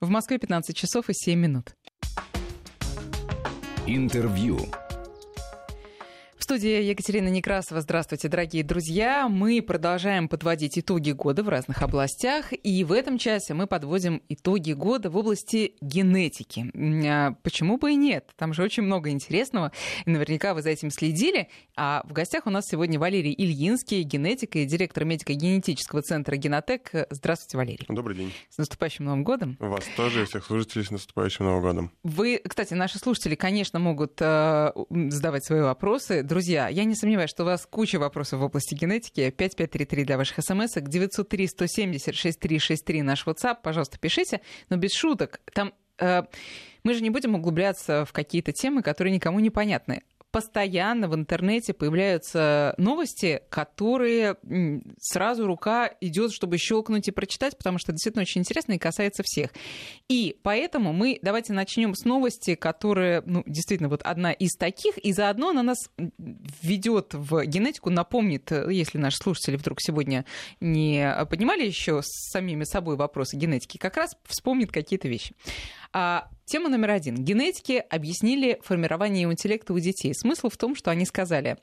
В Москве 15 часов и 7 минут. Интервью студии Екатерина Некрасова. Здравствуйте, дорогие друзья. Мы продолжаем подводить итоги года в разных областях. И в этом часе мы подводим итоги года в области генетики. А почему бы и нет? Там же очень много интересного. И наверняка вы за этим следили. А в гостях у нас сегодня Валерий Ильинский, генетик и директор медико-генетического центра «Генотек». Здравствуйте, Валерий. Добрый день. С наступающим Новым годом. Вас тоже и всех слушателей с наступающим Новым годом. Вы, кстати, наши слушатели, конечно, могут э, задавать свои вопросы. Друзья, Друзья, я не сомневаюсь, что у вас куча вопросов в области генетики. 5533 для ваших смс. 903 170 6363 наш WhatsApp. Пожалуйста, пишите. Но без шуток. Там э, мы же не будем углубляться в какие-то темы, которые никому не понятны постоянно в интернете появляются новости, которые сразу рука идет, чтобы щелкнуть и прочитать, потому что действительно очень интересно и касается всех. И поэтому мы давайте начнем с новости, которая ну, действительно вот одна из таких, и заодно она нас введет в генетику, напомнит, если наши слушатели вдруг сегодня не поднимали еще с самими собой вопросы генетики, как раз вспомнит какие-то вещи. А, тема номер один. Генетики объяснили формирование интеллекта у детей. Смысл в том, что они сказали,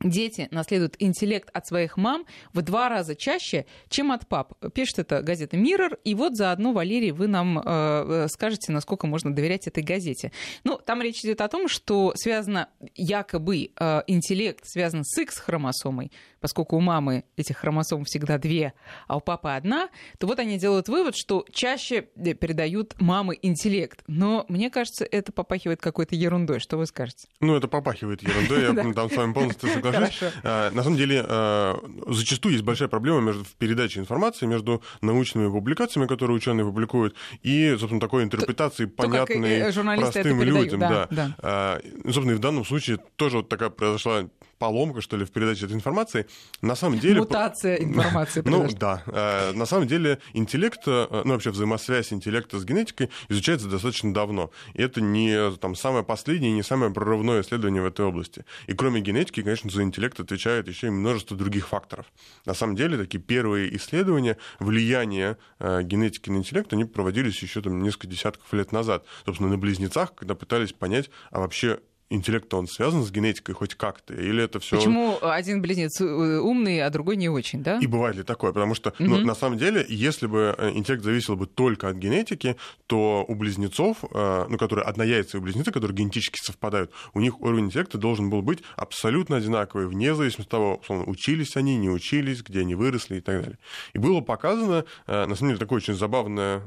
Дети наследуют интеллект от своих мам в два раза чаще, чем от пап. Пишет это газета Mirror. И вот заодно, Валерий, вы нам э, э, скажете, насколько можно доверять этой газете. Ну, там речь идет о том, что связано якобы э, интеллект связан с X-хромосомой, поскольку у мамы этих хромосом всегда две, а у папы одна, то вот они делают вывод, что чаще э, передают мамы интеллект. Но мне кажется, это попахивает какой-то ерундой. Что вы скажете? Ну, это попахивает ерундой, я там с вами полностью соглашусь. А, на самом деле, а, зачастую есть большая проблема между, в передаче информации между научными публикациями, которые ученые публикуют, и, собственно, такой интерпретацией, понятной простым людям. Да, да. А, собственно, и в данном случае тоже вот такая произошла поломка, что ли, в передаче этой информации. На самом деле... Мутация информации. Ну, да. Э, на самом деле интеллект, э, ну, вообще взаимосвязь интеллекта с генетикой изучается достаточно давно. И это не там, самое последнее, не самое прорывное исследование в этой области. И кроме генетики, конечно, за интеллект отвечает еще и множество других факторов. На самом деле, такие первые исследования влияния э, генетики на интеллект, они проводились еще там несколько десятков лет назад. Собственно, на близнецах, когда пытались понять, а вообще интеллект он связан с генетикой хоть как-то? Или это все... Почему один близнец э, умный, а другой не очень, да? И бывает ли такое? Потому что, угу. ну, на самом деле, если бы э, интеллект зависел бы только от генетики, то у близнецов, э, ну, которые однояйцевые близнецы, которые генетически совпадают, у них уровень интеллекта должен был быть абсолютно одинаковый, вне зависимости от того, условно, учились они, не учились, где они выросли и так далее. И было показано, на самом деле, такое очень забавное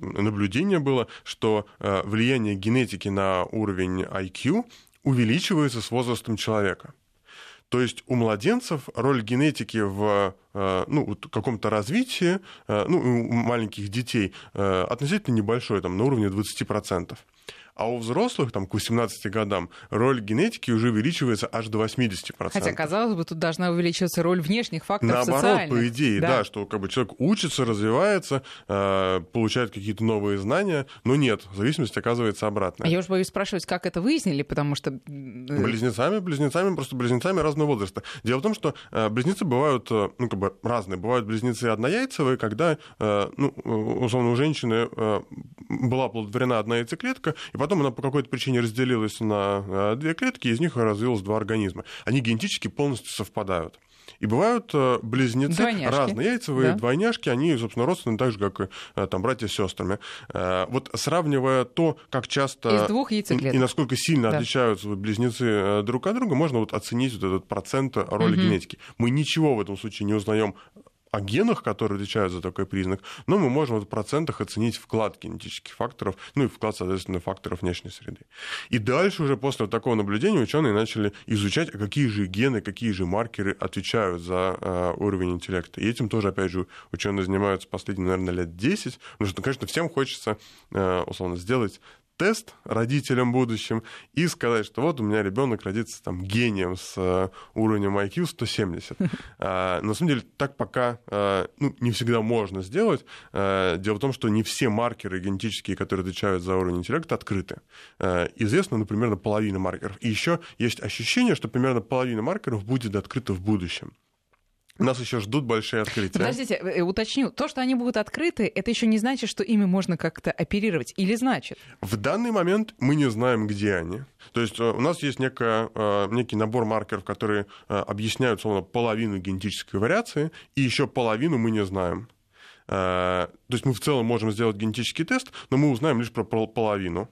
наблюдение было, что влияние генетики на уровень IQ увеличивается с возрастом человека. То есть у младенцев роль генетики в э, ну, каком-то развитии, э, ну, у маленьких детей э, относительно небольшой, там, на уровне 20%. А у взрослых, там, к 18 годам, роль генетики уже увеличивается аж до 80%. Хотя, казалось бы, тут должна увеличиваться роль внешних факторов Наоборот, социальных. по идее, да. да, что как бы, человек учится, развивается, э, получает какие-то новые знания, но нет, зависимость оказывается обратная. Я уж боюсь спрашивать, как это выяснили, потому что... Э, близнецами, близнецами, просто близнецами разного возраста. Дело в том, что э, близнецы бывают, э, ну, как бы разные. Бывают близнецы однояйцевые, когда, э, ну, условно, у женщины э, была плодотворена одна яйцеклетка, и Потом она по какой-то причине разделилась на э, две клетки, из них развилось два организма. Они генетически полностью совпадают. И бывают э, близнецы двойняшки. разные, яйцевые да. двойняшки, они, собственно, родственны так же, как и э, там, братья с сестрами. Вот сравнивая то, как часто Из двух и, и насколько сильно да. отличаются близнецы друг от друга, можно вот оценить вот этот процент роли угу. генетики. Мы ничего в этом случае не узнаем о генах, которые отвечают за такой признак, но мы можем в процентах оценить вклад генетических факторов, ну и вклад, соответственно, факторов внешней среды. И дальше уже после такого наблюдения ученые начали изучать, а какие же гены, какие же маркеры отвечают за э, уровень интеллекта. И этим тоже, опять же, ученые занимаются последние, наверное, лет 10, потому что, конечно, всем хочется, э, условно, сделать тест родителям будущим и сказать, что вот у меня ребенок родится там гением с э, уровнем IQ 170. А, на самом деле так пока а, ну, не всегда можно сделать. А, дело в том, что не все маркеры генетические, которые отвечают за уровень интеллекта, открыты. Известно, ну, примерно половина маркеров. И еще есть ощущение, что примерно половина маркеров будет открыта в будущем. Нас еще ждут большие открытия. Подождите, э, уточню. То, что они будут открыты, это еще не значит, что ими можно как-то оперировать. Или значит? В данный момент мы не знаем, где они. То есть э, у нас есть некая, э, некий набор маркеров, которые объясняют, словно, половину генетической вариации, и еще половину мы не знаем. То есть мы в целом можем сделать генетический тест, но мы узнаем лишь про половину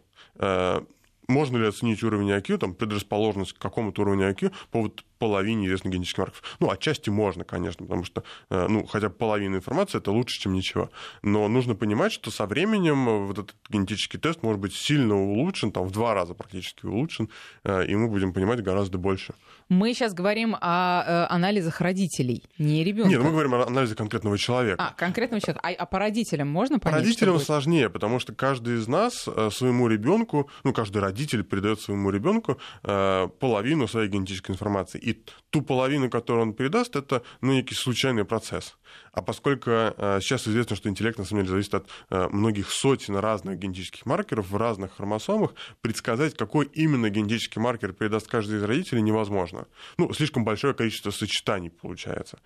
можно ли оценить уровень IQ, там, предрасположенность к какому-то уровню IQ по вот половине известных генетических маркеров. Ну, отчасти можно, конечно, потому что, э, ну, хотя бы половина информации это лучше, чем ничего. Но нужно понимать, что со временем вот этот генетический тест может быть сильно улучшен, там, в два раза практически улучшен, э, и мы будем понимать гораздо больше. Мы сейчас говорим о э, анализах родителей, не ребенка. Нет, мы говорим о анализе конкретного человека. А, конкретного человека. А, а по родителям можно понять? По родителям сложнее, потому что каждый из нас своему ребенку, ну, каждый родитель передает своему ребенку половину своей генетической информации. И ту половину, которую он передаст, это ну, некий случайный процесс. А поскольку э, сейчас известно, что интеллект на самом деле зависит от э, многих сотен разных генетических маркеров в разных хромосомах, предсказать, какой именно генетический маркер передаст каждый из родителей, невозможно. Ну, слишком большое количество сочетаний получается.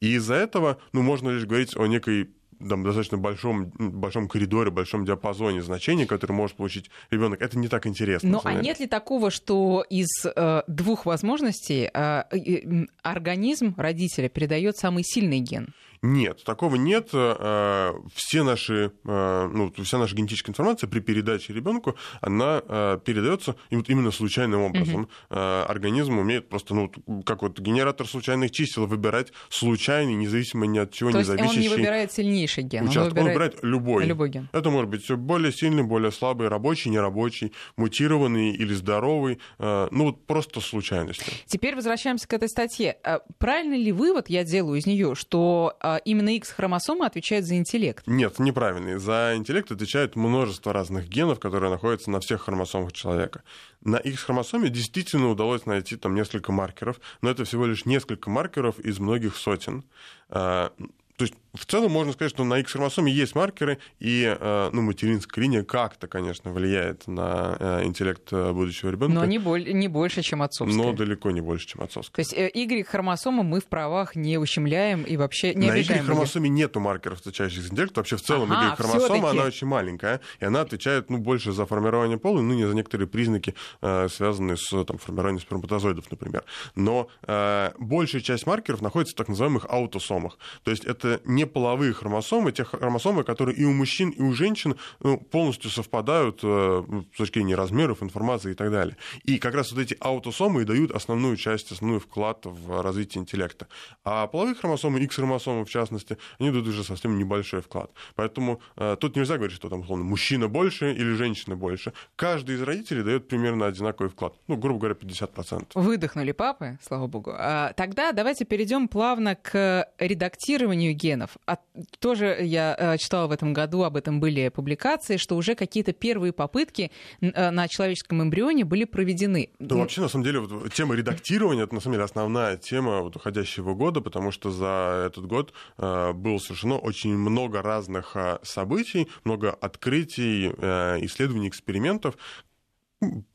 И из-за этого ну, можно лишь говорить о некой там, достаточно большом, большом коридоре, большом диапазоне значений, которые может получить ребенок, это не так интересно. Ну, а нет ли такого, что из э, двух возможностей э, э, организм родителя передает самый сильный ген? Нет, такого нет. Э, все наши, э, ну, вся наша генетическая информация при передаче ребенку, она э, передается именно случайным образом. Угу. Организм умеет просто, ну, как вот генератор случайных чисел выбирать случайный, независимо ни от чего, То не зависящий. он не выбирает сильнейший ген, участок. он выбирает, он выбирает любой. любой ген. Это может быть более сильный, более слабый, рабочий, нерабочий, мутированный или здоровый, ну, вот просто случайностью. Теперь возвращаемся к этой статье. Правильный ли вывод я делаю из нее, что именно X-хромосома отвечает за интеллект. Нет, неправильный. За интеллект отвечает множество разных генов, которые находятся на всех хромосомах человека. На X-хромосоме действительно удалось найти там несколько маркеров, но это всего лишь несколько маркеров из многих сотен. А, то есть в целом можно сказать, что на X-хромосоме есть маркеры, и э, ну, материнская линия как-то, конечно, влияет на э, интеллект э, будущего ребенка. Но не, боль, не больше, чем отцовская. Но далеко не больше, чем отцовская. То есть Y-хромосому мы в правах не ущемляем и вообще не на обижаем. На Y-хромосоме нету маркеров, отвечающих за интеллект. Вообще в целом ага, Y-хромосома, она очень маленькая, и она отвечает ну, больше за формирование пола, ну не за некоторые признаки, связанные с там, формированием сперматозоидов, например. Но э, большая часть маркеров находится в так называемых аутосомах. То есть это не половые хромосомы, те хромосомы, которые и у мужчин, и у женщин ну, полностью совпадают э, с точки зрения размеров, информации и так далее. И как раз вот эти аутосомы и дают основную часть, основной вклад в развитие интеллекта. А половые хромосомы, X-хромосомы в частности, они дают уже совсем небольшой вклад. Поэтому э, тут нельзя говорить, что там, условно, мужчина больше или женщина больше. Каждый из родителей дает примерно одинаковый вклад. Ну, грубо говоря, 50%. Выдохнули папы, слава богу. А, тогда давайте перейдем плавно к редактированию генов. А тоже я э, читала в этом году, об этом были публикации, что уже какие-то первые попытки э, на человеческом эмбрионе были проведены. Да, вообще, на самом деле, вот, тема редактирования, это, на самом деле, основная тема вот, уходящего года, потому что за этот год э, было совершено очень много разных э, событий, много открытий, э, исследований, экспериментов,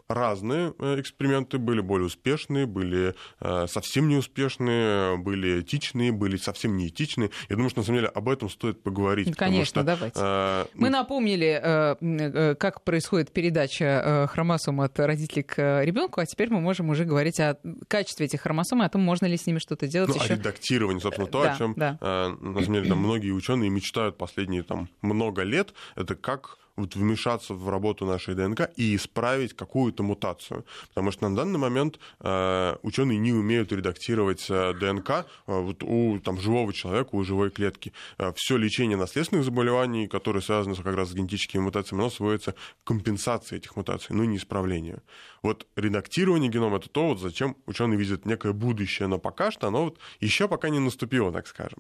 разные э, эксперименты, были более успешные, были э, совсем неуспешные, были этичные, были совсем неэтичные. Я думаю, что на самом деле об этом стоит поговорить. Конечно, что, давайте. Э, Мы напомнили, как происходит передача хромосом от родителей к ребенку, а теперь мы можем уже говорить о качестве этих хромосом и о том, можно ли с ними что-то делать. Ну, еще. о редактировании, собственно, то, да, о чем да. на самом деле там, многие ученые мечтают последние там, много лет. Это как вот вмешаться в работу нашей ДНК и исправить какую-то мутацию. Потому что на данный момент э, ученые не умеют редактировать э, ДНК э, вот у там, живого человека, у живой клетки. Э, все лечение наследственных заболеваний, которые связаны как раз с генетическими мутациями, оно сводится к компенсации этих мутаций, но не исправлению. Вот редактирование генома это то, вот зачем ученые видят некое будущее, но пока что оно вот еще пока не наступило, так скажем.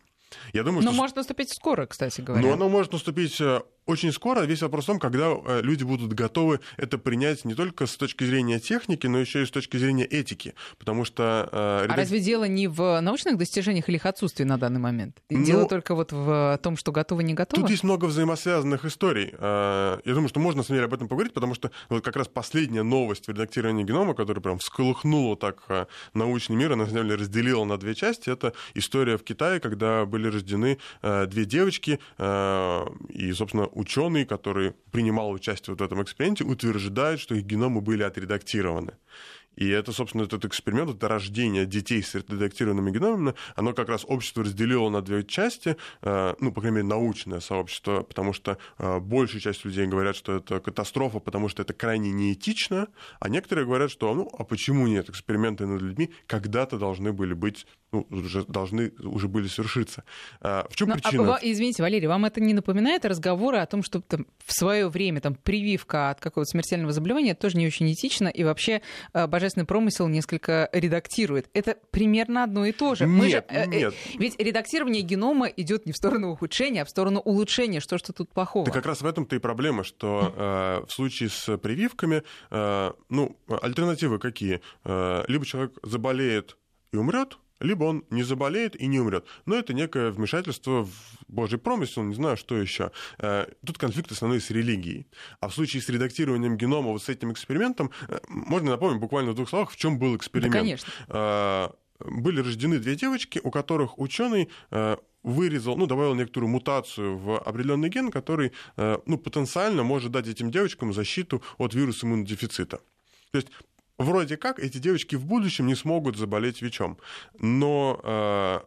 Я думаю, но что... может наступить скоро, кстати говоря. Но оно может наступить э, очень скоро весь вопрос в том, когда э, люди будут готовы это принять не только с точки зрения техники, но еще и с точки зрения этики. Потому что... Э, редак... А разве дело не в научных достижениях или их отсутствии на данный момент? Ну, дело только вот в том, что готово, не готово? Тут есть много взаимосвязанных историй. Э, я думаю, что можно, на самом деле, об этом поговорить, потому что вот как раз последняя новость в редактировании генома, которая прям всколыхнула так э, научный мир, она, на самом деле, разделила на две части. Это история в Китае, когда были рождены две девочки, и, собственно, ученый, который принимал участие в этом эксперименте, утверждает, что их геномы были отредактированы. И это, собственно, этот эксперимент, это рождение детей с редактированными геномами, оно как раз общество разделило на две части, э, ну, по крайней мере, научное сообщество, потому что э, большая часть людей говорят, что это катастрофа, потому что это крайне неэтично, а некоторые говорят, что, ну, а почему нет, эксперименты над людьми когда-то должны были быть, ну, уже должны уже были свершиться. Э, в чем Но, ну, а причина? А, извините, Валерий, вам это не напоминает разговоры о том, что там, в свое время там прививка от какого-то смертельного заболевания тоже не очень этично, и вообще божественное божественный промысел несколько редактирует. Это примерно одно и то же. Нет, Мы же, э, э, нет. Ведь редактирование генома идет не в сторону ухудшения, а в сторону улучшения. Что что тут плохого? Да как раз в этом-то и проблема, что э, в случае с прививками, э, ну, альтернативы какие? Э, либо человек заболеет и умрет, либо он не заболеет и не умрет. Но это некое вмешательство в Божий промысел, не знаю, что еще. Э, тут конфликт основной с религией. А в случае с редактированием генома вот с этим экспериментом, э, можно напомнить буквально в двух словах, в чем был эксперимент. Да, конечно. Э, были рождены две девочки, у которых ученый вырезал, ну, добавил некоторую мутацию в определенный ген, который, ну, потенциально может дать этим девочкам защиту от вируса иммунодефицита. То есть вроде как эти девочки в будущем не смогут заболеть ВИЧом. Но э,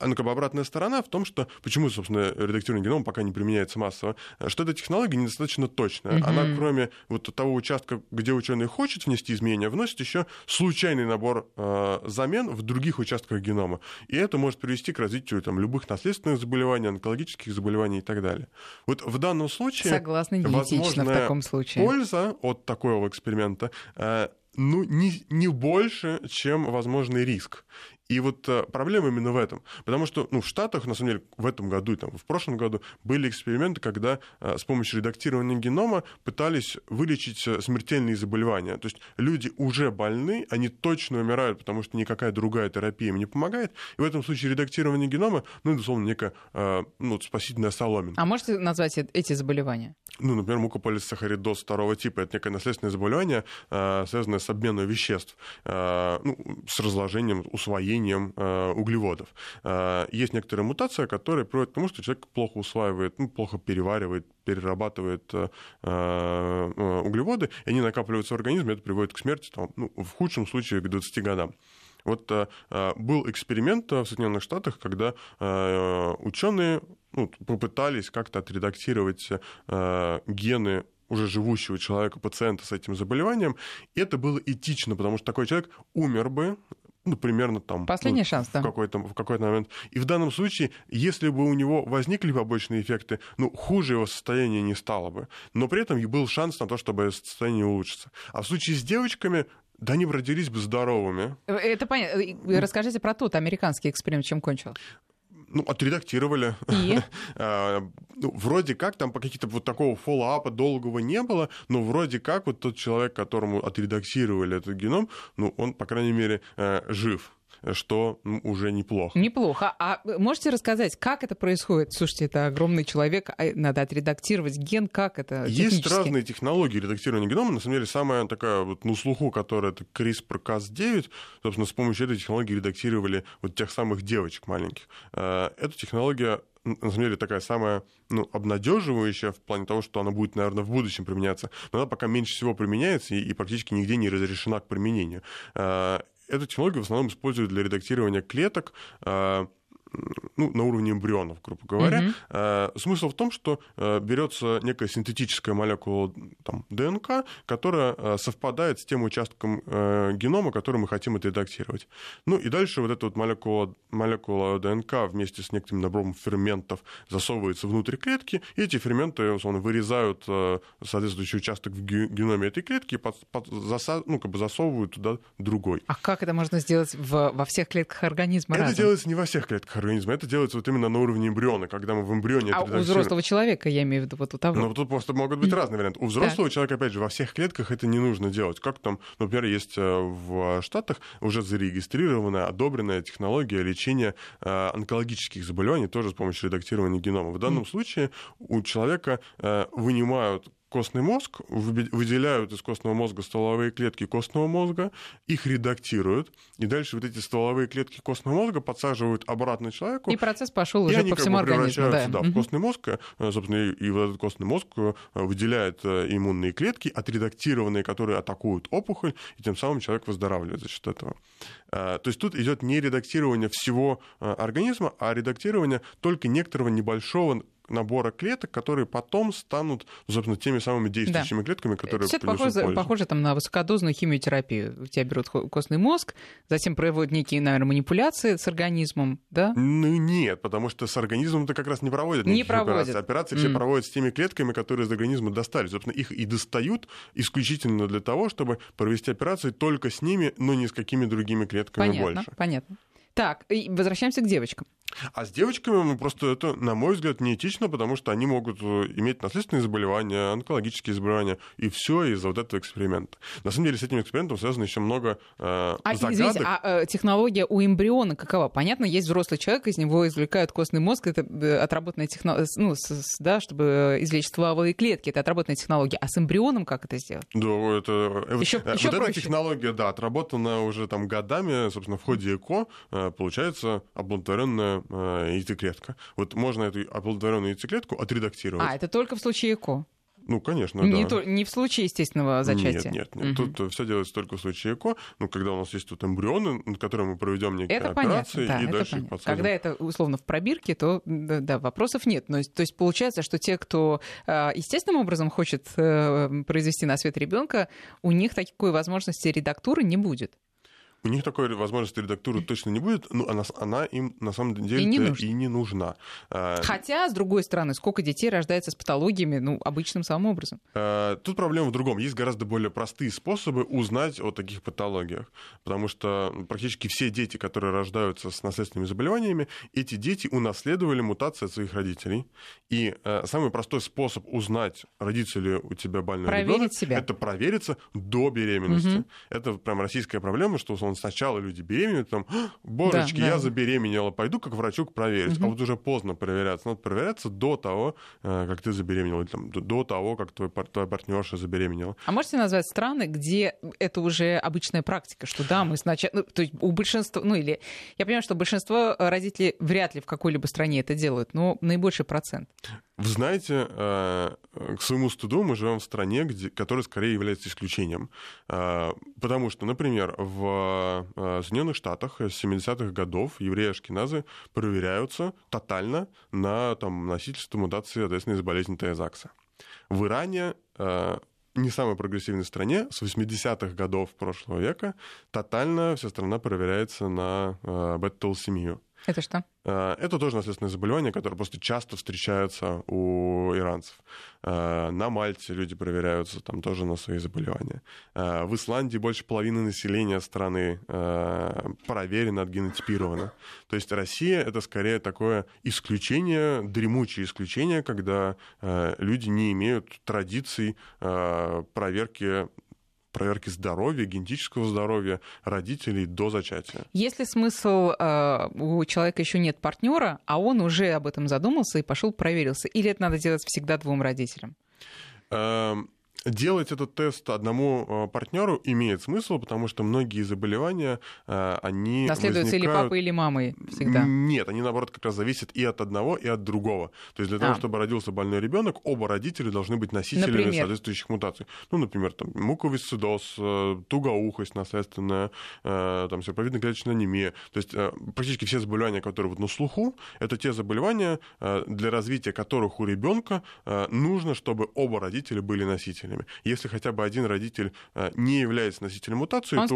ну, как бы обратная сторона в том, что почему, собственно, редактирование генома пока не применяется массово, что эта технология недостаточно точная. Mm-hmm. Она, кроме вот того участка, где ученый хочет внести изменения, вносит еще случайный набор э, замен в других участках генома. И это может привести к развитию там, любых наследственных заболеваний, онкологических заболеваний и так далее. Вот в данном случае... Согласна, возможно, в таком случае. польза от такого эксперимента э, ну, не, не больше, чем возможный риск. И вот э, проблема именно в этом. Потому что ну, в Штатах, на самом деле, в этом году и там, в прошлом году были эксперименты, когда э, с помощью редактирования генома пытались вылечить э, смертельные заболевания. То есть люди уже больны, они точно умирают, потому что никакая другая терапия им не помогает. И в этом случае редактирование генома, ну, условно, некая ну, спасительная соломинка. А можете назвать эти заболевания? Ну, например, мукополисахаридоз второго типа. Это некое наследственное заболевание, связанное с обменом веществ, ну, с разложением, усвоением усвоением э, углеводов. Э, есть некоторая мутация, которая приводит к тому, что человек плохо усваивает, ну, плохо переваривает, перерабатывает э, углеводы, и они накапливаются в организме, это приводит к смерти, там, ну, в худшем случае, к 20 годам. Вот э, был эксперимент в Соединенных Штатах, когда э, ученые ну, попытались как-то отредактировать э, гены уже живущего человека, пациента с этим заболеванием, и это было этично, потому что такой человек умер бы, ну, примерно там... Последний ну, шанс, да. В какой-то, в какой-то момент. И в данном случае, если бы у него возникли побочные эффекты, ну, хуже его состояние не стало бы. Но при этом и был шанс на то, чтобы состояние улучшится. А в случае с девочками, да они бы родились бы здоровыми. Э, это понятно. Э, расскажите про тот американский эксперимент, чем кончил ну, отредактировали. И? А, ну, вроде как там по каких-то вот такого фоллоуапа долгого не было, но вроде как вот тот человек, которому отредактировали этот геном, ну, он, по крайней мере, э, жив что ну, уже неплохо. Неплохо. А можете рассказать, как это происходит? Слушайте, это огромный человек, а надо отредактировать ген, как это Есть разные технологии редактирования генома. На самом деле, самая такая вот на слуху, которая это CRISPR-Cas9, собственно, с помощью этой технологии редактировали вот тех самых девочек маленьких. Э, эта технология на самом деле такая самая ну, обнадеживающая в плане того, что она будет, наверное, в будущем применяться, но она пока меньше всего применяется и, и практически нигде не разрешена к применению. Эту технологию в основном используют для редактирования клеток, а, ну, на уровне эмбрионов, грубо говоря. Mm-hmm. Смысл в том, что э, берется некая синтетическая молекула там, ДНК, которая э, совпадает с тем участком э, генома, который мы хотим отредактировать. Ну и дальше вот эта вот молекула, молекула ДНК вместе с некоторым набором ферментов засовывается внутрь клетки, и эти ферменты, условно, вырезают соответствующий участок в геноме этой клетки и под, под, заса, ну, как бы засовывают туда другой. А как это можно сделать в, во всех клетках организма? Это разом? делается не во всех клетках организма организма. Это делается вот именно на уровне эмбриона, когда мы в эмбрионе... А у взрослого человека, я имею в виду, вот у того? Ну, тут просто могут быть разные варианты. У взрослого человека, опять же, во всех клетках это не нужно делать. Как там, например, есть э, в Штатах уже зарегистрированная, одобренная технология лечения э, онкологических заболеваний, тоже с помощью редактирования генома. В данном случае у человека э, вынимают костный мозг, выделяют из костного мозга стволовые клетки костного мозга, их редактируют, и дальше вот эти стволовые клетки костного мозга подсаживают обратно человеку. И процесс пошел уже по всему организму. Да, да угу. в костный мозг, э, собственно, и вот этот костный мозг э, выделяет э, иммунные клетки, отредактированные, которые атакуют опухоль, и тем самым человек выздоравливает за счет этого. То есть тут идет не редактирование всего организма, а редактирование только некоторого небольшого набора клеток, которые потом станут, собственно, теми самыми действующими да. клетками, которые Все это похоже, похоже там, на высокодозную химиотерапию. У тебя берут костный мозг, затем проводят некие, наверное, манипуляции с организмом, да? Ну, нет, потому что с организмом это как раз не проводят не проводят. операции. Операции mm. все проводят с теми клетками, которые из организма достали. Собственно, их и достают исключительно для того, чтобы провести операции только с ними, но не с какими другими клетками понятно, больше. Понятно. Так, возвращаемся к девочкам. А с девочками ну, просто это, на мой взгляд, неэтично, потому что они могут э, иметь наследственные заболевания, онкологические заболевания, и все из-за вот этого эксперимента. На самом деле с этим экспериментом связано еще много э, а, загадок. Извините, а э, технология у эмбриона какова? Понятно, есть взрослый человек, из него извлекают костный мозг, это э, отработанная технология, ну, с, да, чтобы извлечь стволовые клетки, это отработанная технология. А с эмбрионом как это сделать? Да, это... Еще, вот еще вот проще. эта технология, да, отработана уже там годами, собственно, в ходе ЭКО получается оплодотворенная э, яйцеклетка. Вот можно эту оплодотворенную яйцеклетку отредактировать. А, это только в случае ЭКО? Ну, конечно, не да. То, не в случае естественного зачатия? Нет, нет, нет. Угу. Тут все делается только в случае ЭКО. Ну, когда у нас есть тут эмбрионы, над которыми мы проведем некие это операции, понятно, да, и дальше понятно. их подсадим. Когда это, условно, в пробирке, то, да, вопросов нет. Но, то есть получается, что те, кто э, естественным образом хочет э, произвести на свет ребенка, у них такой возможности редактуры не будет. У них такой возможности редактуры точно не будет, но она, она им на самом деле и не, и не нужна. А, Хотя, с другой стороны, сколько детей рождается с патологиями, ну, обычным самым образом? А, тут проблема в другом. Есть гораздо более простые способы узнать о таких патологиях. Потому что практически все дети, которые рождаются с наследственными заболеваниями, эти дети унаследовали мутации от своих родителей. И э, самый простой способ узнать, родится ли у тебя больной ребенок, это провериться до беременности. Угу. Это прям российская проблема, что он сначала люди беременеют, там, божечки, да, я да. забеременела, пойду как врачу проверить. Угу. А вот уже поздно проверяться. Надо проверяться до того, э, как ты забеременела, или там, до того, как твой, твоя партнерша забеременела. А можете назвать страны, где это уже обычная практика, что да, мы сначала... Ну, то есть у большинства... Ну, или... Я понимаю, что большинство родителей вряд ли в какой-либо стране это делают, но наибольший процент. Вы знаете, э, к своему стыду мы живем в стране, где, которая скорее является исключением. Э, потому что, например, в э, Соединенных Штатах с 70-х годов евреи ашкеназы проверяются тотально на там, носительство мутации ответственной за болезнь Tay-Закса. В Иране не самой прогрессивной стране с 80-х годов прошлого века тотально вся страна проверяется на бета-толсемию. Это что? Э, это тоже наследственное заболевание, которое просто часто встречается у иранцев. Э, на Мальте люди проверяются там тоже на свои заболевания. Э, в Исландии больше половины населения страны проверено, отгенотипировано. То есть Россия — это скорее такое исключение, дремучее исключение, когда люди не имеют традиций проверки проверки здоровья, генетического здоровья родителей до зачатия. Есть ли смысл, э, у человека еще нет партнера, а он уже об этом задумался и пошел проверился? Или это надо делать всегда двум родителям? Эм, Делать этот тест одному э, партнеру имеет смысл, потому что многие заболевания, э, они Наследуются возникают... или папой, или мамой всегда? Нет, они, наоборот, как раз зависят и от одного, и от другого. То есть для того, а. чтобы родился больной ребенок, оба родителя должны быть носителями например? соответствующих мутаций. Ну, например, там, муковисцидоз, э, тугоухость наследственная, там, серповидно-клеточная анемия. То есть практически все заболевания, которые вот на слуху, это те заболевания, для развития которых у ребенка нужно, чтобы оба родителя были носителями носителями. Если хотя бы один родитель э, не является носителем мутации, Он то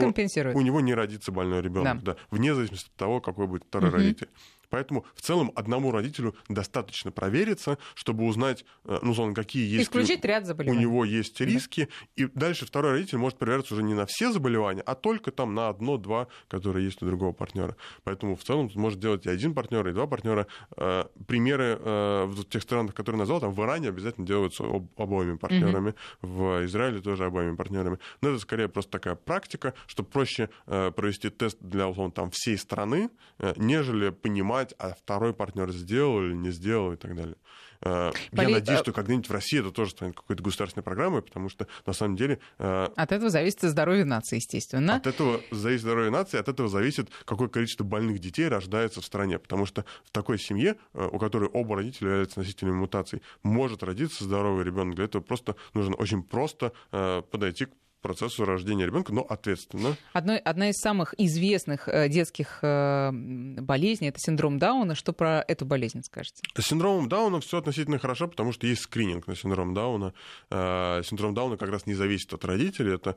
у него не родится больной ребенок, да. Да, вне зависимости от того, какой будет второй угу. родитель. Поэтому в целом одному родителю достаточно провериться, чтобы узнать, э, ну, условно, какие есть Исключить ряд у него есть риски. Да. И дальше второй родитель может проверяться уже не на все заболевания, а только там на одно-два, которые есть у другого партнера. Поэтому в целом может делать и один партнер, и два партнера. Э, примеры э, в тех странах, которые назвал, там в Иране обязательно делаются обоими партнерами, угу. в Израиле тоже обоими партнерами. Но это скорее просто такая практика, чтобы проще провести тест для, условно, там всей страны, нежели понимать, а второй партнер сделал или не сделал и так далее. Боле... Я надеюсь, что когда-нибудь в России это тоже станет какой-то государственной программой, потому что на самом деле... Э, от этого зависит здоровье нации, естественно. От этого зависит здоровье нации, от этого зависит, какое количество больных детей рождается в стране. Потому что в такой семье, э, у которой оба родителя являются носителями мутаций, может родиться здоровый ребенок. Для этого просто нужно очень просто э, подойти к процессу рождения ребенка, но ответственно. Одной, одна из самых известных э, детских э, болезней это синдром Дауна. Что про эту болезнь скажете? С синдромом Дауна все относительно хорошо, потому что есть скрининг на синдром Дауна. Э, синдром Дауна как раз не зависит от родителей. Это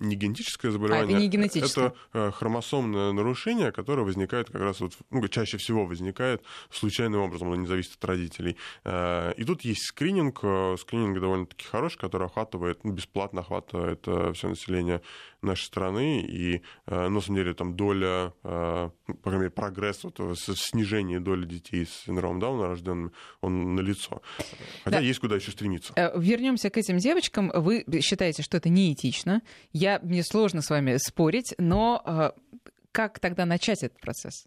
не генетическое заболевание. А, это не генетическое. Это хромосомное нарушение, которое возникает как раз вот, ну, чаще всего возникает случайным образом, оно не зависит от родителей. И тут есть скрининг. Скрининг довольно-таки хороший, который охватывает, ну, бесплатно охватывает это все население нашей страны, и э, на самом деле там доля, э, по крайней мере, прогресс вот, в снижении доли детей с синдромом Дауна рожденными, он налицо. Хотя да. есть куда еще стремиться. Э, Вернемся к этим девочкам. Вы считаете, что это неэтично. Я, мне сложно с вами спорить, но как тогда начать этот процесс?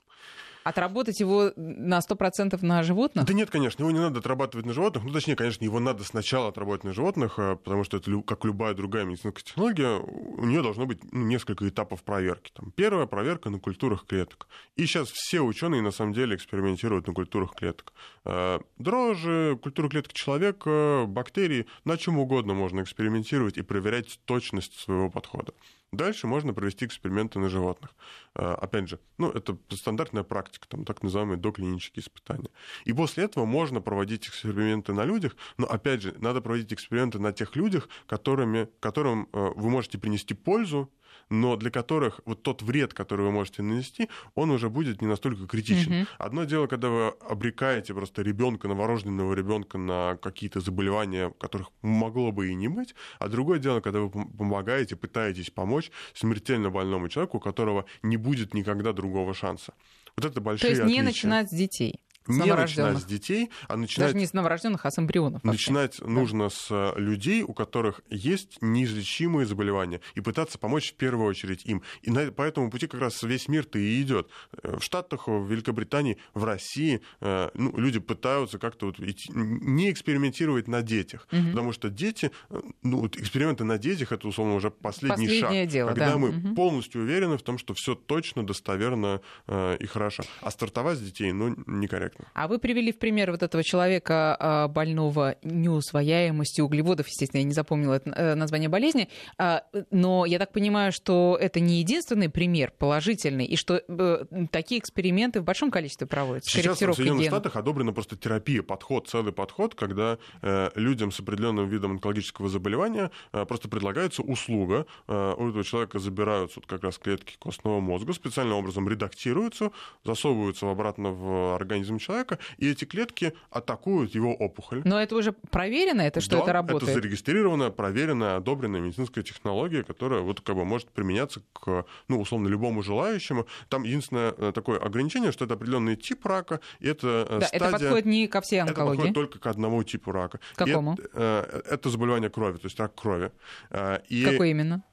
Отработать его на 100% на животных? Да нет, конечно, его не надо отрабатывать на животных. Ну, точнее, конечно, его надо сначала отработать на животных, э, потому что это, как любая другая медицинская технология, у нее должно быть ну, несколько этапов проверки. Там, первая проверка на культурах клеток. И сейчас все ученые, на самом деле, экспериментируют на культурах клеток. Э, дрожжи, культуру клеток человека, бактерии, на чем угодно можно экспериментировать и проверять точность своего подхода. Дальше можно провести эксперименты на животных. Э, опять же, ну, это стандартная практика, там, так называемые доклинические испытания. И после этого можно проводить эксперименты на людях, но, опять же, надо проводить эксперименты на тех людях, которыми, которым э, вы можете принести пользу но для которых вот тот вред, который вы можете нанести, он уже будет не настолько критичен. Угу. Одно дело, когда вы обрекаете просто ребенка, новорожденного ребенка на какие-то заболевания, которых могло бы и не быть, а другое дело, когда вы помогаете, пытаетесь помочь смертельно больному человеку, у которого не будет никогда другого шанса. Вот это большие То есть не отличия. начинать с детей не начинать с детей, а начинать... Даже не с новорожденных, а с эмбрионов. Начинать вообще. нужно да. с э, людей, у которых есть неизлечимые заболевания, и пытаться помочь в первую очередь им. И на, по этому пути как раз весь мир-то и идет. Э, в Штатах, в Великобритании, в России э, ну, люди пытаются как-то вот не экспериментировать на детях, угу. потому что дети, ну, вот эксперименты на детях, это, условно, уже последний Последнее шаг, дело, когда да. мы угу. полностью уверены в том, что все точно, достоверно и хорошо. А стартовать с детей, ну, некорректно. А вы привели в пример вот этого человека а, больного неусвояемостью углеводов, естественно, я не запомнила это э, название болезни, а, но я так понимаю, что это не единственный пример положительный, и что э, такие эксперименты в большом количестве проводятся. Сейчас в Соединенных Штатах одобрена просто терапия, подход, целый подход, когда э, людям с определенным видом онкологического заболевания просто предлагается услуга, у этого человека забираются вот как раз клетки костного мозга, специальным образом редактируются, засовываются обратно в организм человека, и эти клетки атакуют его опухоль. Но это уже проверено, это что да, это работает? это зарегистрированная, проверенная, одобренная медицинская технология, которая вот как бы может применяться к, ну, условно, любому желающему. Там единственное э, такое ограничение, что это определенный тип рака, и это э, да, стадия... это подходит не ко всей онкологии. Это подходит только к одному типу рака. Какому? И это, э, это заболевание крови, то есть рак крови. И... Какой именно?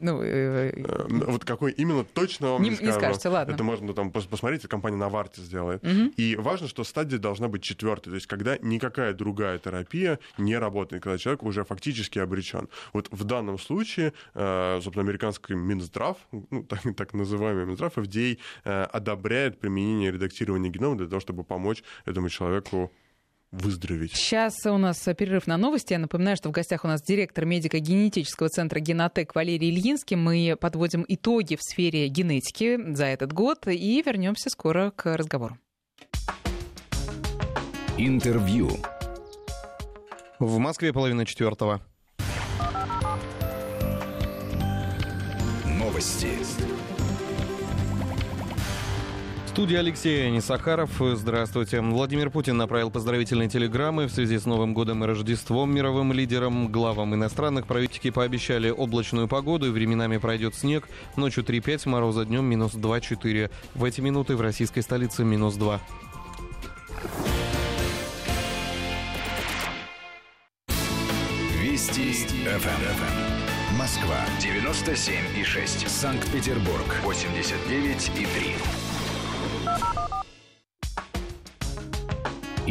Ну, э, э, вот какой именно точно вам не, не скажу. Не скажете, ладно. Это можно там посмотреть, компания Novartis сделает. Угу. И важно, что стадия должна быть четвертой, то есть когда никакая другая терапия не работает, когда человек уже фактически обречен. Вот в данном случае, э, собственно, американский Минздрав, ну, так, так называемый Минздрав, FDA, одобряет применение редактирования генома для того, чтобы помочь этому человеку выздороветь. Сейчас у нас перерыв на новости. Я напоминаю, что в гостях у нас директор медико-генетического центра «Генотек» Валерий Ильинский. Мы подводим итоги в сфере генетики за этот год и вернемся скоро к разговору. Интервью. В Москве половина четвертого. Новости студии Алексей Несахаров. Здравствуйте. Владимир Путин направил поздравительные телеграммы в связи с Новым годом и Рождеством мировым лидерам. Главам иностранных правительки пообещали облачную погоду и временами пройдет снег. Ночью 3-5, мороза днем минус 2-4. В эти минуты в российской столице минус 2. Вести. ФМ. Москва 97 и 6. Санкт-Петербург 89 и 3.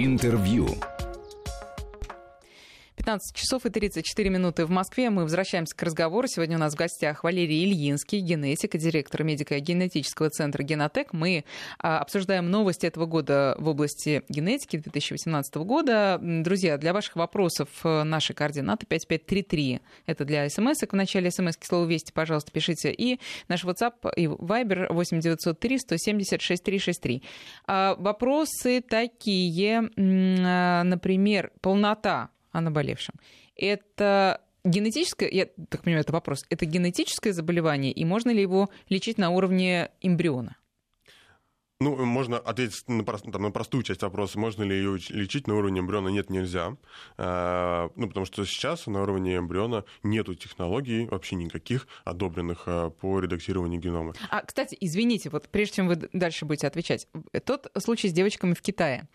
Интервью. 15 часов и 34 минуты в Москве. Мы возвращаемся к разговору. Сегодня у нас в гостях Валерий Ильинский, генетик и директор медико-генетического центра «Генотек». Мы а, обсуждаем новости этого года в области генетики 2018 года. Друзья, для ваших вопросов э, наши координаты 5533. Это для смс -ок. В начале смс слово «Вести», пожалуйста, пишите. И наш WhatsApp и Viber 8903 170 6363. Вопросы такие, а, например, полнота о наболевшем. Это генетическое, я так понимаю, это вопрос, это генетическое заболевание, и можно ли его лечить на уровне эмбриона? Ну, можно ответить на, там, на простую часть вопроса, можно ли ее лечить на уровне эмбриона, нет, нельзя. А, ну, потому что сейчас на уровне эмбриона нету технологий вообще никаких, одобренных а, по редактированию генома. А, кстати, извините, вот прежде чем вы дальше будете отвечать, тот случай с девочками в Китае.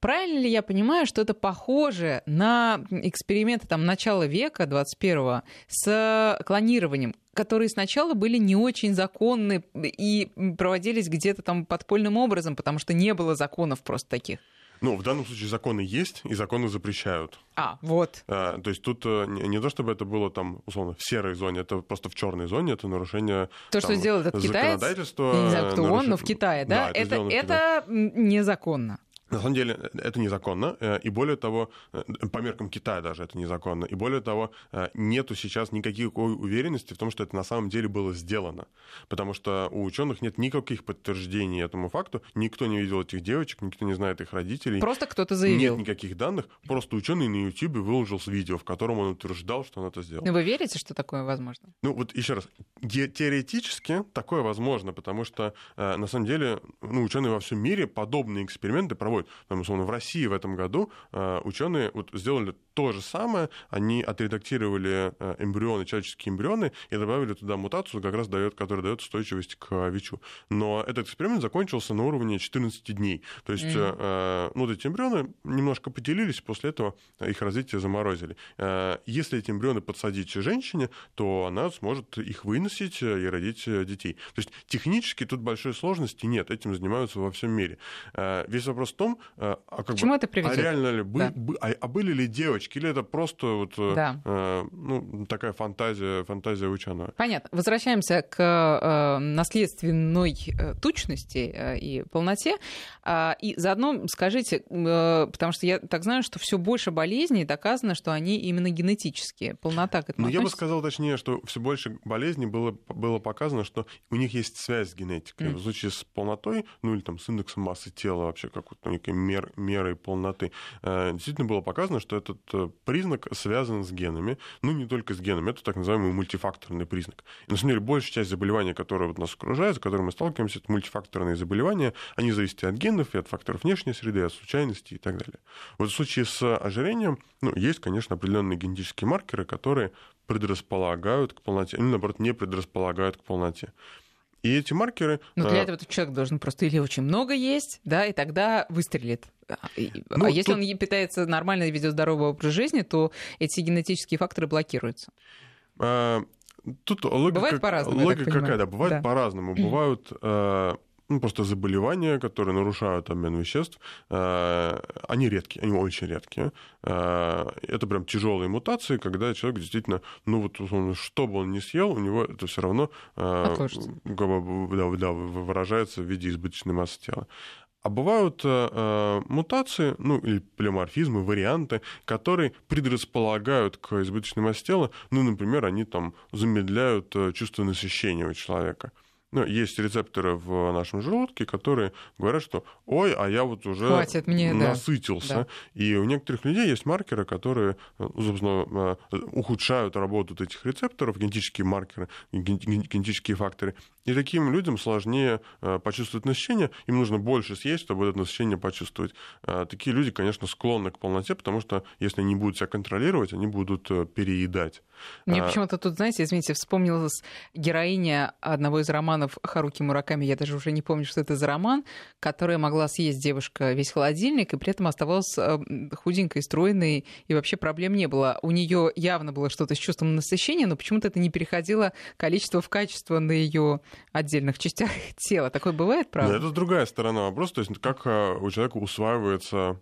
Правильно ли я понимаю, что это похоже на эксперименты там, начала века 21 с клонированием, которые сначала были не очень законны и проводились где-то там подпольным образом, потому что не было законов просто таких? Ну, в данном случае законы есть, и законы запрещают. А, вот. А, то есть тут э, не, то, чтобы это было там, условно, в серой зоне, это просто в черной зоне, это нарушение То, что сделал этот китаец, я не знаю, кто наруш... он, но в Китае, да, да это, это, это незаконно. На самом деле это незаконно, э, и более того, э, по меркам Китая даже это незаконно, и более того, э, нету сейчас никакой уверенности в том, что это на самом деле было сделано, потому что у ученых нет никаких подтверждений этому факту, никто не видел этих девочек, никто не знает их родителей. Просто кто-то заявил. Нет никаких данных, просто ученый на YouTube выложил видео, в котором он утверждал, что он это сделал. Но вы верите, что такое возможно? Ну вот еще раз, теоретически такое возможно, потому что на самом деле ну, ученые во всем мире подобные эксперименты проводят происходит. Там, условно, в России в этом году э, ученые вот сделали то же самое, они отредактировали э, эмбрионы, человеческие эмбрионы, и добавили туда мутацию, как раз дает, которая дает устойчивость к ВИЧу. Но этот эксперимент закончился на уровне 14 дней. То есть mm-hmm. ну, вот эти эмбрионы немножко поделились, после этого их развитие заморозили. Если эти эмбрионы подсадить женщине, то она сможет их выносить и родить детей. То есть технически тут большой сложности нет, этим занимаются во всем мире. Весь вопрос в том, а как К чему бы, это приведет? А реально ли, да. а, а были ли девочки, девочки, или это просто вот, э, да. э, ну, такая фантазия, фантазия ученого? Понятно. Возвращаемся к э, наследственной э, тучности э, и полноте. Э, и заодно скажите, э, потому что я так знаю, что все больше болезней доказано, что они именно генетические. Полнота к этому Ну, я бы сказал точнее, что все больше болезней было, было показано, что у них есть связь с генетикой. Mm. В случае с полнотой, ну или там с индексом массы тела вообще, как вот некой мер, мерой полноты, э, действительно было показано, что этот признак связан с генами. Ну, не только с генами, это так называемый мультифакторный признак. И, на самом деле, большая часть заболеваний, которые вот нас окружают, с которыми мы сталкиваемся, это мультифакторные заболевания. Они зависят и от генов, и от факторов внешней среды, от случайностей и так далее. Вот в случае с ожирением, ну, есть, конечно, определенные генетические маркеры, которые предрасполагают к полноте, или, наоборот, не предрасполагают к полноте. И эти маркеры... Но для а, этого человек должен просто или очень много есть, да, и тогда выстрелит. А, ну, а если тут... он питается нормально и ведет здоровый образ жизни, то эти генетические факторы блокируются. А, тут логика, бывает по-разному. Логика какая, да, бывает да. по-разному. Бывают а, ну, просто заболевания, которые нарушают обмен веществ, э, они редкие, они очень редкие. Э, это прям тяжелые мутации, когда человек действительно, ну вот условно, что бы он ни съел, у него это все равно э, да, да, выражается в виде избыточной массы тела. А бывают э, мутации, ну или полиморфизмы, варианты, которые предрасполагают к избыточной массе тела. Ну, например, они там замедляют чувство насыщения у человека. Ну, есть рецепторы в нашем желудке, которые говорят, что ой, а я вот уже Хватит мне, насытился. Да. И у некоторых людей есть маркеры, которые, ну, собственно, э, ухудшают работу этих рецепторов, генетические маркеры, генетические факторы. И таким людям сложнее э, почувствовать насыщение, им нужно больше съесть, чтобы это насыщение почувствовать. Такие люди, конечно, склонны к полноте, потому что если они не будут себя контролировать, они будут э, переедать. Мне а... почему-то тут, знаете, извините, вспомнилась героиня одного из романов Харуки Мураками, я даже уже не помню, что это за роман, которая могла съесть девушка весь холодильник, и при этом оставалась э, худенькой, стройной, и вообще проблем не было. У нее явно было что-то с чувством насыщения, но почему-то это не переходило количество в качество на ее отдельных частях тела. Такое бывает, правда? Да, это другая сторона вопроса. То есть как э, у человека усваивается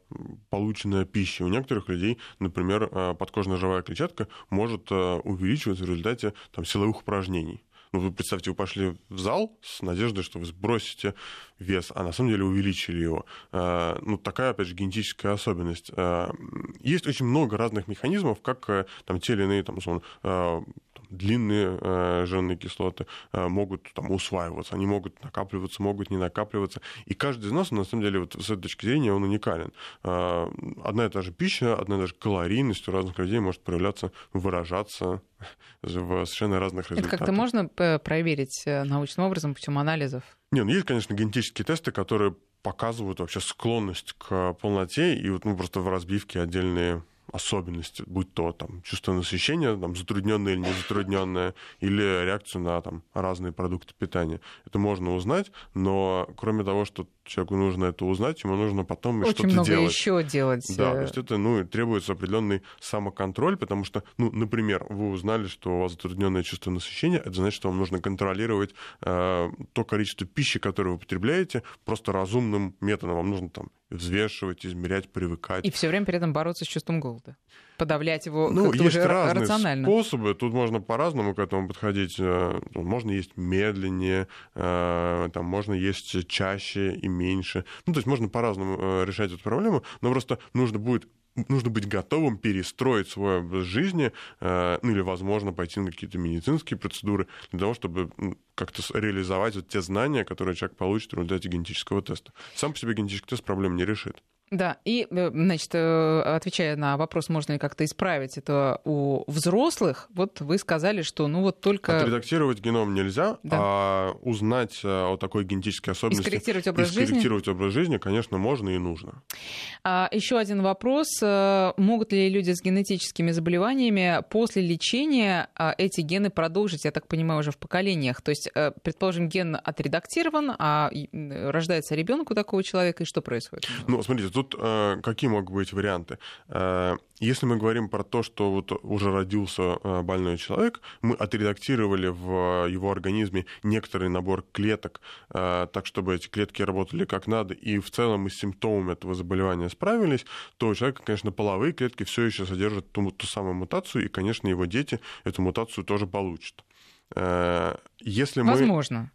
полученная пища. У некоторых людей, например, э, подкожная живая клетчатка может увеличиваться в результате там, силовых упражнений. Ну, вы представьте, вы пошли в зал с надеждой, что вы сбросите вес, а на самом деле увеличили его. Ну, такая, опять же, генетическая особенность. Есть очень много разных механизмов, как там, те или иные там, длинные э, жирные кислоты э, могут там, усваиваться, они могут накапливаться, могут не накапливаться. И каждый из нас, на самом деле, вот с этой точки зрения, он уникален. Э, одна и та же пища, одна и та же калорийность у разных людей может проявляться, выражаться в совершенно разных результатах. Это как-то можно проверить научным образом путем анализов? Не, ну есть, конечно, генетические тесты, которые показывают вообще склонность к полноте, и вот ну, просто в разбивке отдельные особенности, будь то там, чувство насыщения, там, затрудненное или не затрудненное, или реакцию на там, разные продукты питания. Это можно узнать, но кроме того, что человеку нужно это узнать, ему нужно потом Очень что-то много делать. еще делать. Да, э. то есть это ну, требуется определенный самоконтроль, потому что, ну, например, вы узнали, что у вас затрудненное чувство насыщения, это значит, что вам нужно контролировать э, то количество пищи, которое вы потребляете, просто разумным методом. Вам нужно там взвешивать, измерять, привыкать. И все время при этом бороться с чувством голода. Подавлять его ну, как-то есть уже разные рационально. способы. Тут можно по-разному к этому подходить. Э, можно есть медленнее, э, там можно есть чаще и меньше. Ну, то есть можно по-разному э, решать эту проблему, но просто нужно будет нужно быть готовым перестроить свой образ жизни, ну или, возможно, пойти на какие-то медицинские процедуры для того, чтобы как-то реализовать вот те знания, которые человек получит в результате генетического теста. Сам по себе генетический тест проблем не решит. Да, и, э, значит, э, отвечая на вопрос, можно ли как-то исправить это у взрослых, вот вы сказали, что ну вот только... Отредактировать геном нельзя, да. а узнать э, о такой генетической особенности... И скорректировать образ и скорректировать жизни? образ жизни, конечно, можно и нужно. А, еще один вопрос. Могут ли люди с генетическими заболеваниями после лечения а, эти гены продолжить, я так понимаю, уже в поколениях? То есть, предположим, ген отредактирован, а рождается ребенок у такого человека, и что происходит? Ну, смотрите, тут э, какие могут быть варианты? Э, если мы говорим про то, что вот уже родился э, больной человек, мы отредактировали в его организме некоторый набор клеток, э, так чтобы эти клетки работали как надо, и в целом мы с симптомами этого заболевания справились, то у человека, конечно, половые клетки все еще содержат ту, ту самую мутацию, и, конечно, его дети эту мутацию тоже получат. Э, если мы... Возможно.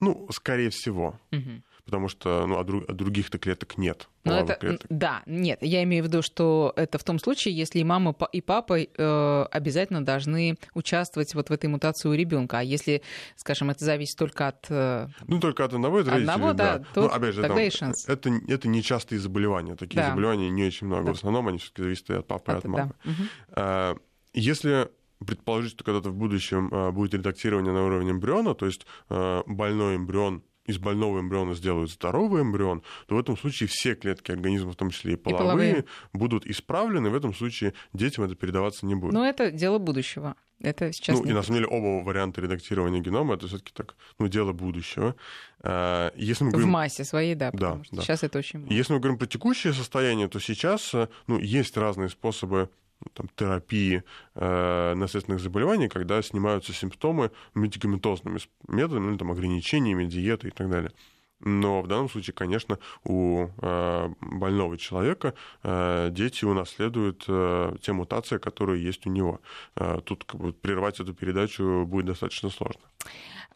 Ну, скорее всего. Угу потому что ну, а, друг, а других-то клеток нет. Но это, клеток. Да, нет, я имею в виду, что это в том случае, если и мама, и папа э, обязательно должны участвовать вот в этой мутации у ребенка. А если, скажем, это зависит только от... Э, ну, только от одного из родителей, одного, да, да. то ну, опять же, тогда там, и шанс. Это, это нечастые заболевания. Такие да. заболевания не очень много. Да. В основном они все-таки зависят от папы и от мамы. Да. Угу. Если предположить, что когда-то в будущем а, будет редактирование на уровне эмбриона, то есть а, больной эмбрион из больного эмбриона сделают здоровый эмбрион, то в этом случае все клетки организма, в том числе и половые, и половые. будут исправлены, в этом случае детям это передаваться не будет. Но это дело будущего. Это сейчас ну, и на самом деле оба варианта редактирования генома это все-таки так, ну, дело будущего. А, если мы говорим... В массе своей, да, да, да. сейчас это очень много. Если мы говорим про текущее состояние, то сейчас ну, есть разные способы там, терапии э, наследственных заболеваний, когда снимаются симптомы медикаментозными методами, ну, там, ограничениями, диетой и так далее. Но в данном случае, конечно, у э, больного человека э, дети унаследуют э, те мутации, которые есть у него. Э, тут как бы, прервать эту передачу будет достаточно сложно.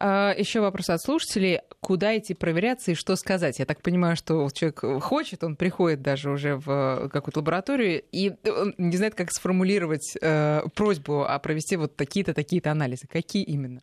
А, Еще вопрос от слушателей. Куда идти проверяться и что сказать? Я так понимаю, что человек хочет, он приходит даже уже в какую-то лабораторию и он не знает, как сформулировать э, просьбу, а провести вот такие-то, такие-то анализы. Какие именно?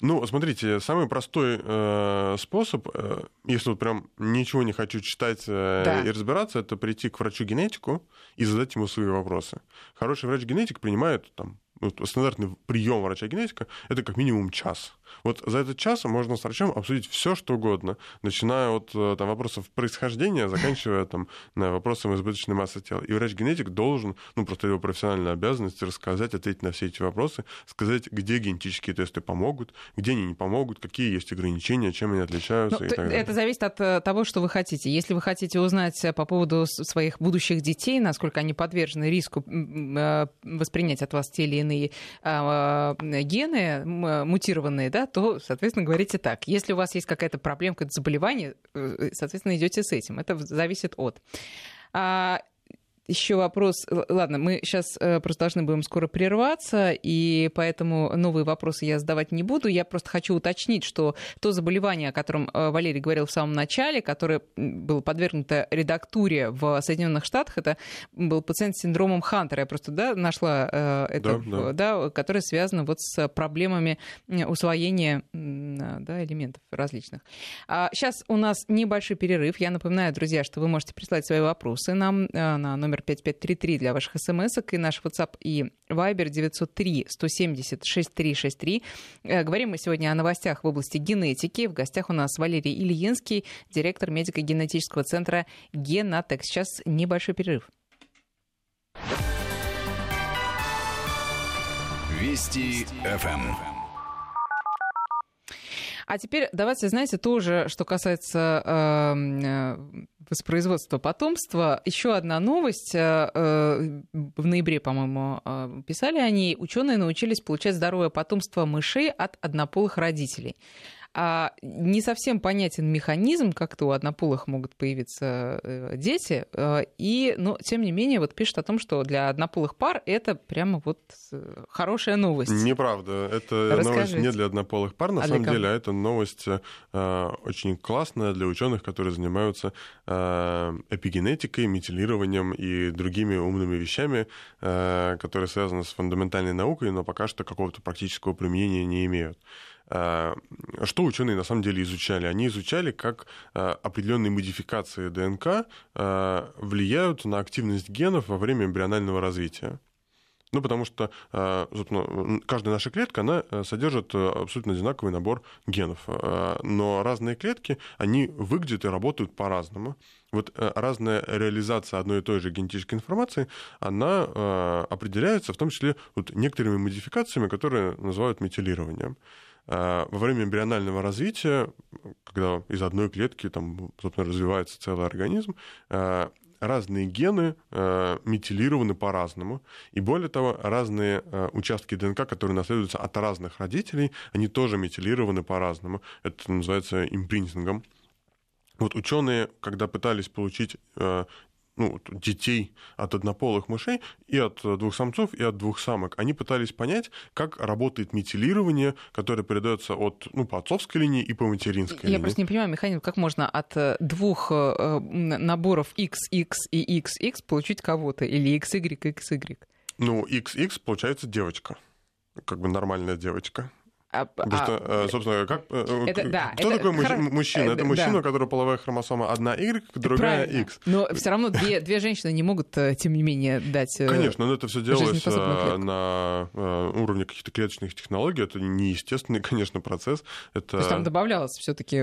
Ну, смотрите, самый простой э, способ, э, если вот прям ничего не хочу читать э, да. и разбираться, это прийти к врачу-генетику и задать ему свои вопросы. Хороший врач-генетик принимает там вот, стандартный прием врача-генетика это как минимум час. Вот за этот час можно с врачом обсудить все, что угодно, начиная от э, там, вопросов происхождения, заканчивая там, вопросом избыточной массы тела. И врач-генетик должен, ну, просто его профессиональная обязанность рассказать, ответить на все эти вопросы, сказать, где генетические тесты помогут, где они не помогут, какие есть ограничения, чем они отличаются. Ну, и так далее. Это зависит от э, того, что вы хотите. Если вы хотите узнать по поводу своих будущих детей, насколько они подвержены риску э, воспринять от вас те или иные а, гены мутированные, да, то, соответственно, говорите так. Если у вас есть какая-то проблема, какое-то заболевание, э, соответственно, идете с этим. Это зависит от. А, еще вопрос. Ладно, мы сейчас э, просто должны будем скоро прерваться, и поэтому новые вопросы я задавать не буду. Я просто хочу уточнить, что то заболевание, о котором э, Валерий говорил в самом начале, которое было подвергнуто редактуре в Соединенных Штатах, это был пациент с синдромом Хантера. Я просто да, нашла э, это, да, да. Да, которое связано вот с проблемами усвоения да, элементов различных. А сейчас у нас небольшой перерыв. Я напоминаю, друзья, что вы можете прислать свои вопросы нам на номер номер 5533 для ваших смс и наш WhatsApp и Viber 903 170 6363. Говорим мы сегодня о новостях в области генетики. В гостях у нас Валерий Ильинский, директор медико-генетического центра Генатек. Сейчас небольшой перерыв. Вести ФМ. А теперь давайте, знаете, тоже, что касается эм, э, воспроизводства потомства. Еще одна новость. Э, э, в ноябре, по-моему, э, писали они. Ученые научились получать здоровое потомство мышей от однополых родителей. А не совсем понятен механизм, как-то у однополых могут появиться э, дети. Э, и, но, тем не менее, вот пишет о том, что для однополых пар это прямо вот э, хорошая новость. Неправда. Это Расскажите. новость не для однополых пар, на а самом деле, а это новость э, очень классная для ученых, которые занимаются э, эпигенетикой, метилированием и другими умными вещами, э, которые связаны с фундаментальной наукой, но пока что какого-то практического применения не имеют. Э, что ученые на самом деле изучали? Они изучали, как э, определенные модификации ДНК э, влияют на активность генов во время эмбрионального развития. Ну, потому что каждая наша клетка, она содержит абсолютно одинаковый набор генов. Но разные клетки, они выглядят и работают по-разному. Вот разная реализация одной и той же генетической информации, она определяется в том числе вот некоторыми модификациями, которые называют метилированием. Э, во время эмбрионального развития, когда из одной клетки там, собственно, развивается целый организм, э, разные гены э, метилированы по-разному. И более того, разные участки ДНК, которые наследуются от разных родителей, они тоже метилированы по-разному. Это называется импринтингом. Вот ученые, когда пытались получить ну, детей от однополых мышей и от двух самцов, и от двух самок. Они пытались понять, как работает метилирование, которое передается от, ну, по отцовской линии и по материнской Я линии. Я просто не понимаю, механизм, как можно от э, двух э, наборов XX и XX получить кого-то, или XY XY? Ну, XX получается девочка, как бы нормальная девочка. А, Потому а, что, э, собственно, как, э, это, да, кто это, такой хор... мужчина? Это мужчина, да. у которого половая хромосома одна Y, другая Правильно. X. Но все равно две, две женщины не могут, э, тем не менее, дать Конечно, но это все делалось на уровне каких-то клеточных технологий. Это неестественный, конечно, процесс. Это... То есть там добавлялось все таки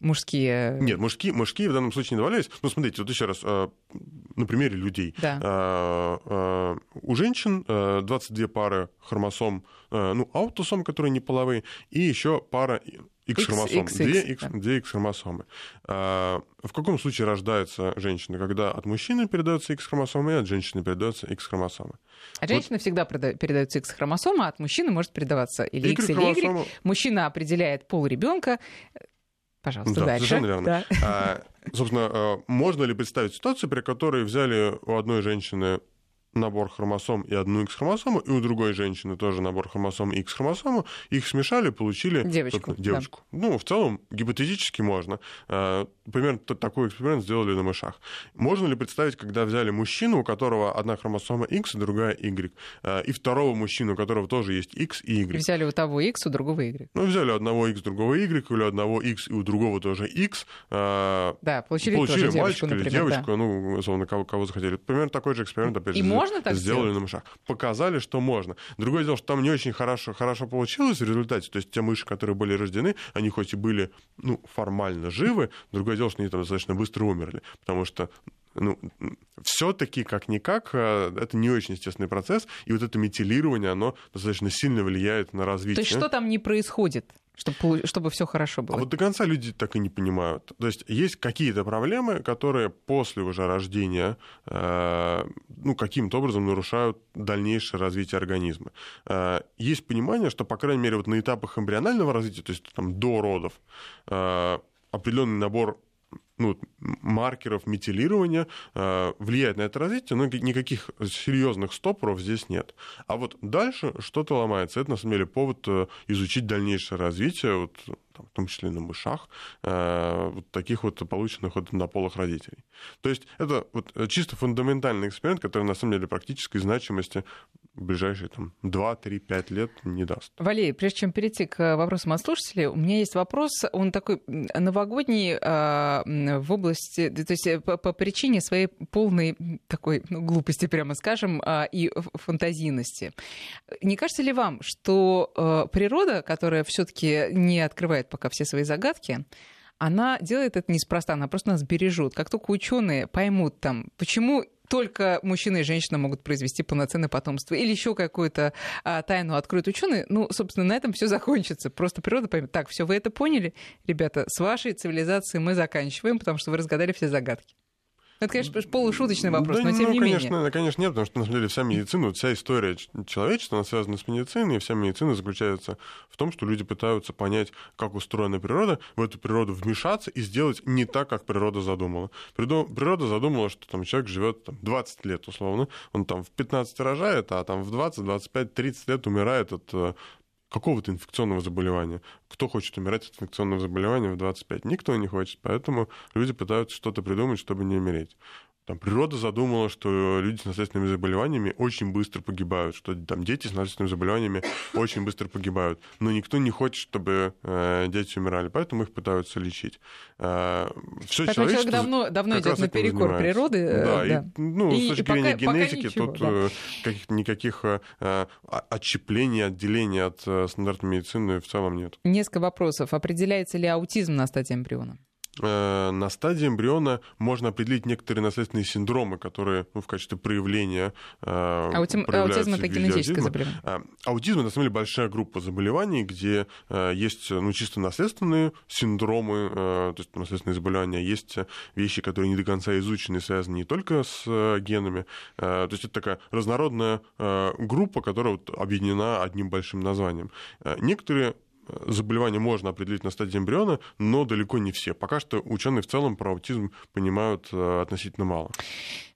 мужские... Нет, мужские, мужские в данном случае не добавлялись. Ну, смотрите, вот еще раз, на примере людей. Да. У женщин 22 пары хромосом, ну, аутосом, которые не половые, и еще пара X-хромосом, две, X, да. X-хромосомы. А, в каком случае рождается женщина? Когда от мужчины передается X-хромосома и от женщины передается X-хромосома. От женщины вот. всегда передается X-хромосома, а от мужчины может передаваться или X, или Y. Мужчина определяет пол ребенка. Пожалуйста, да, дальше. Совершенно верно. Да. А, собственно, а, можно ли представить ситуацию, при которой взяли у одной женщины набор хромосом и одну X-хромосому, и у другой женщины тоже набор хромосом и X-хромосому, их смешали, получили девочку. девочку. Да. Ну, в целом, гипотетически можно. А, примерно такой эксперимент сделали на мышах. Можно ли представить, когда взяли мужчину, у которого одна хромосома X, а другая Y, а, и второго мужчину, у которого тоже есть X и Y? И взяли у того X, у другого Y. Ну, взяли одного X, другого Y, или одного X и у другого тоже X. Да, получили, получили тоже мальчика девочку, или девочку, да. ну, условно, кого, кого захотели. Примерно такой же эксперимент, опять и же, можно так сделали сделать? на мышах. Показали, что можно. Другое дело, что там не очень хорошо, хорошо получилось в результате. То есть те мыши, которые были рождены, они хоть и были ну, формально живы, другое дело, что они там достаточно быстро умерли. Потому что ну, все-таки, как-никак, э, это не очень естественный процесс, и вот это метилирование, оно достаточно сильно влияет на развитие. То есть что там не происходит? Чтобы, чтобы все хорошо было. А вот до конца люди так и не понимают. То есть есть какие-то проблемы, которые после уже рождения э, ну, каким-то образом нарушают дальнейшее развитие организма. Э, есть понимание, что, по крайней мере, вот на этапах эмбрионального развития, то есть там до родов, э, определенный набор ну, маркеров метилирования э, влияет на это развитие, но никаких серьезных стопоров здесь нет. А вот дальше что-то ломается. Это, на самом деле, повод э, изучить дальнейшее развитие, вот, там, в том числе на мышах, э, вот таких вот полученных от однополых родителей. То есть это вот чисто фундаментальный эксперимент, который, на самом деле, практической значимости в ближайшие там, 2-3-5 лет не даст. Валерий, прежде чем перейти к вопросам от слушателей, у меня есть вопрос, он такой новогодний э, в области, то есть э, по, по причине своей полной такой ну, глупости, прямо скажем, э, и фантазийности. Не кажется ли вам, что э, природа, которая все-таки не открывает пока все свои загадки, она делает это неспроста, она просто нас бережет. Как только ученые поймут там, почему только мужчина и женщина могут произвести полноценное потомство. Или еще какую-то а, тайну откроют ученые. Ну, собственно, на этом все закончится. Просто природа поймет. Так, все, вы это поняли? Ребята, с вашей цивилизацией мы заканчиваем, потому что вы разгадали все загадки. Это, конечно, полушуточный вопрос, да, но тем ну, не конечно, менее. Конечно, нет, потому что, на самом деле, вся медицина, вот вся история человечества, она связана с медициной, и вся медицина заключается в том, что люди пытаются понять, как устроена природа, в эту природу вмешаться и сделать не так, как природа задумала. Природа задумала, что там человек живет там, 20 лет, условно, он там в 15 рожает, а там в 20, 25, 30 лет умирает от э, какого-то инфекционного заболевания. Кто хочет умирать от инфекционного заболевания в 25? Никто не хочет. Поэтому люди пытаются что-то придумать, чтобы не умереть. Там природа задумала, что люди с наследственными заболеваниями очень быстро погибают, что там дети с наследственными заболеваниями очень быстро погибают. Но никто не хочет, чтобы э, дети умирали, поэтому их пытаются лечить. Э, все поэтому человек давно, давно идет наперекор природы. Э, да, да. И, ну, и, с точки зрения генетики ничего, тут да. Э, каких, никаких э, отщеплений, отделений от э, стандартной медицины в целом нет. Несколько вопросов. Определяется ли аутизм на стадии эмбриона? Э, на стадии эмбриона можно определить некоторые наследственные синдромы, которые ну, в качестве проявления э, Аутим, Аутизм — это генетическое заболевание? А, аутизм — это, на самом деле, большая группа заболеваний, где э, есть ну, чисто наследственные синдромы, то есть наследственные заболевания, есть вещи, которые не до конца изучены, связаны не только с генами. То есть это такая разнородная группа, которая вот объединена одним большим названием. Некоторые заболевания можно определить на стадии эмбриона, но далеко не все. Пока что ученые в целом про аутизм понимают э, относительно мало.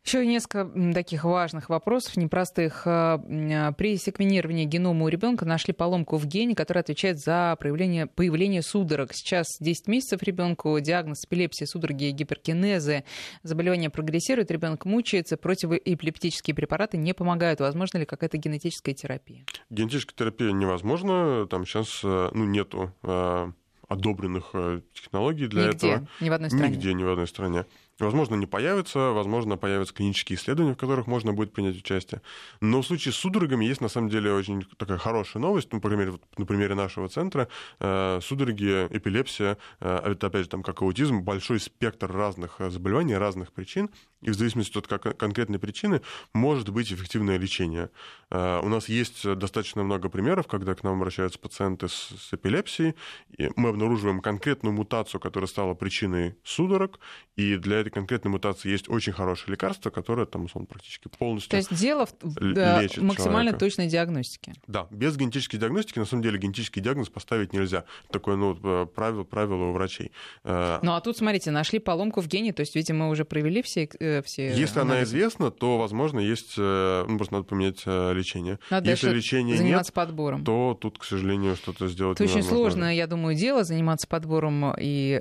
Еще несколько таких важных вопросов, непростых. Э, при секвенировании генома у ребенка нашли поломку в гене, которая отвечает за проявление, появление судорог. Сейчас 10 месяцев ребенку, диагноз эпилепсии, судороги, гиперкинезы. Заболевание прогрессирует, ребенок мучается, противоэпилептические препараты не помогают. Возможно ли какая-то генетическая терапия? Генетическая терапия невозможна. Там сейчас э, ну, нету э, одобренных технологий для Нигде, этого. Ни в одной стране. Нигде, ни в одной стране. Возможно, не появится, возможно, появятся клинические исследования, в которых можно будет принять участие. Но в случае с судорогами есть, на самом деле, очень такая хорошая новость. Ну, по крайней мере, на примере нашего центра. Э, судороги, эпилепсия, э, это, опять же, там, как аутизм, большой спектр разных э, заболеваний, разных причин. И в зависимости от конкретной причины может быть эффективное лечение. У нас есть достаточно много примеров, когда к нам обращаются пациенты с, с эпилепсией. И мы обнаруживаем конкретную мутацию, которая стала причиной судорог. И для этой конкретной мутации есть очень хорошее лекарство, которое там, он практически полностью То есть дело в да, максимально человека. точной диагностике. Да, без генетической диагностики, на самом деле, генетический диагноз поставить нельзя. Такое, ну, э, правило, правило у врачей. Э, ну, а тут, смотрите, нашли поломку в гене, то есть, видимо, мы уже провели все, э, все Если анализы. она известна, то, возможно, есть, ну, просто надо поменять лечение. Надо Если лечения заниматься нет, подбором. то тут, к сожалению, что-то сделать Это очень сложно, я думаю, дело заниматься подбором и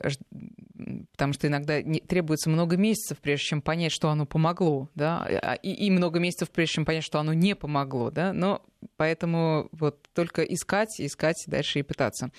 потому что иногда требуется много месяцев, прежде чем понять, что оно помогло, да, а, и, и много месяцев, прежде чем понять, что оно не помогло, да, но поэтому вот только искать, искать дальше и пытаться.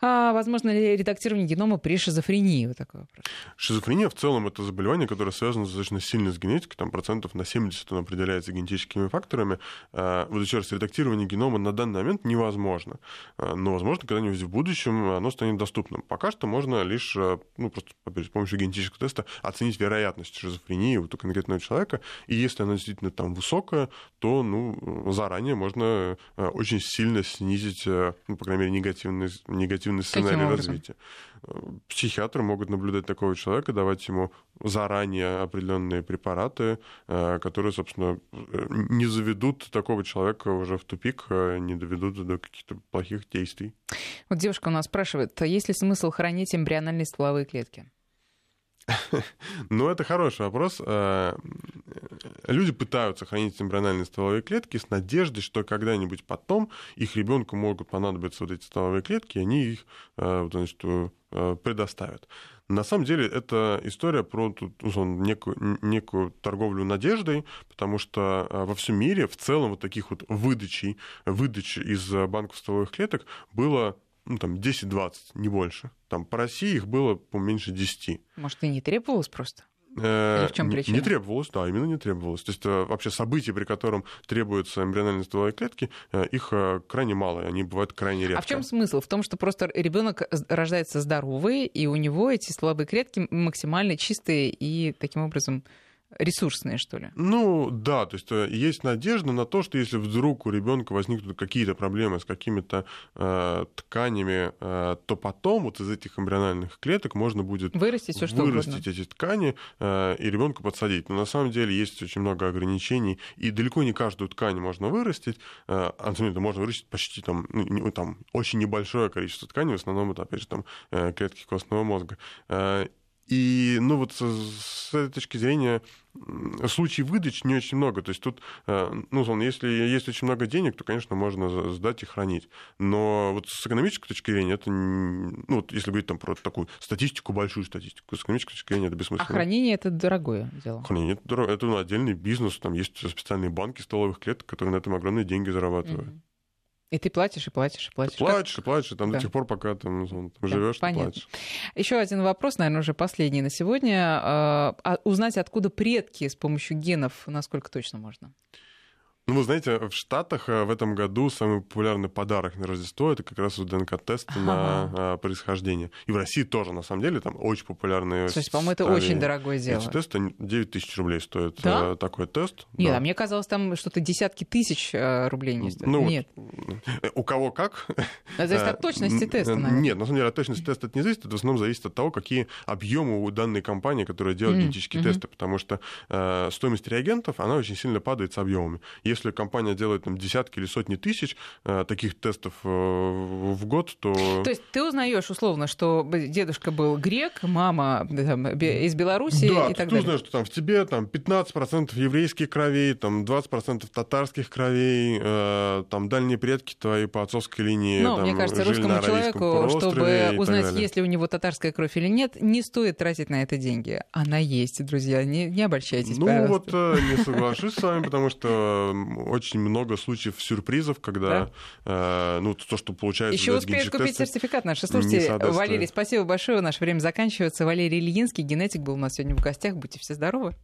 А возможно ли редактирование генома при шизофрении? Вот такой вопрос. Шизофрения в целом это заболевание, которое связано достаточно сильно с генетикой, там процентов на 70 он определяется генетическими факторами. А, вот еще раз, редактирование генома на данный момент невозможно. А, но, возможно, когда-нибудь в будущем оно станет доступным. Пока что можно лишь а, ну, просто с помощью генетического теста оценить вероятность шизофрении у конкретного человека. И если она действительно там высокая, то ну, заранее можно очень сильно снизить, ну, по крайней мере, негативный, негативный негативный сценарий развития. Психиатры могут наблюдать такого человека, давать ему заранее определенные препараты, э, которые, собственно, э, не заведут такого человека уже в тупик, э, не доведут до каких-то плохих действий. Вот девушка у нас спрашивает, а есть ли смысл хранить эмбриональные стволовые клетки? Ну, это хороший вопрос. Э, люди пытаются хранить эмбриональные стволовые клетки с надеждой, что когда-нибудь потом их ребенку могут понадобиться вот эти стволовые клетки, и они их э, значит, э, предоставят. На самом деле это история про тут, некую, некую торговлю надеждой, потому что во всем мире в целом вот таких вот выдачей, выдач из банков стволовых клеток было ну, там, 10-20, не больше. Там по России их было меньше 10. Может, и не требовалось просто? Э, Или в чем причина? Не, не требовалось, да, именно не требовалось. То есть э, вообще события, при котором требуются эмбриональные стволовые клетки, э, их крайне мало, и они бывают крайне редко. А в чем смысл? В том, что просто ребенок рождается здоровый, и у него эти стволовые клетки максимально чистые и таким образом ресурсные, что ли? Ну, да, то есть э, есть надежда на то, что если вдруг у ребенка возникнут какие-то проблемы с какими-то э, тканями, э, то потом вот из этих эмбриональных клеток можно будет вырастить, все, что вырастить угодно. эти ткани э, и ребенку подсадить. Но на самом деле есть очень много ограничений, и далеко не каждую ткань можно вырастить. Э, а на самом деле можно вырастить почти там, ну, там очень небольшое количество тканей, в основном это, опять же, там, э, клетки костного мозга. Э, и, ну, вот с этой точки зрения случаев выдач не очень много. То есть тут, э, ну, если есть очень много денег, то, конечно, можно сдать и хранить. Но вот с экономической точки зрения это, ну, вот если говорить там про такую статистику, большую статистику, с экономической точки зрения это бессмысленно. А хранение это дорогое дело? Хранение это, дорого, это ну, отдельный бизнес, там есть специальные банки столовых клеток, которые на этом огромные деньги зарабатывают. Mm-hmm. И ты платишь, и платишь, и платишь. Платишь, как... и платишь, и там да. до тех пор, пока там, да, живешь, ты платишь. Еще один вопрос, наверное, уже последний на сегодня. А, а узнать, откуда предки с помощью генов, насколько точно можно? Ну, вы знаете, в Штатах э, в этом году самый популярный подарок на Рождество это как раз ДНК-тест ага. на происхождение. И в России тоже, на самом деле, там очень популярные. То есть, по-моему, это очень дорогое дело. Эти тесты 9 тысяч рублей стоит да? Э, такой тест. Нет, да. а мне казалось, там что-то десятки тысяч э, рублей не стоит. Ну, Нет. У кого как? Это зависит от точности теста, наверное. Нет, на самом деле от точности теста это не зависит, это в основном зависит от того, какие объемы у данной компании, которая делает mm-hmm. генетические mm-hmm. тесты, потому что э, стоимость реагентов, она очень сильно падает с объемами. Если компания делает там, десятки или сотни тысяч э, таких тестов э, в год, то... То есть ты узнаешь условно, что дедушка был грек, мама там, из Беларуси да, и так далее? Да, ты узнаешь, что там в тебе там, 15% еврейских кровей, там, 20% татарских кровей, э, там дальние предки твои по отцовской линии Ну, там, мне кажется, русскому человеку, чтобы узнать, есть ли у него татарская кровь или нет, не стоит тратить на это деньги. Она есть, друзья, не, не обольщайтесь, Ну пожалуйста. вот э, не соглашусь с вами, потому что очень много случаев сюрпризов, когда да? э, ну, то, что получается... Еще успеют купить сертификат наши слушайте, Валерий, спасибо большое. Наше время заканчивается. Валерий Ильинский, генетик, был у нас сегодня в гостях. Будьте все здоровы.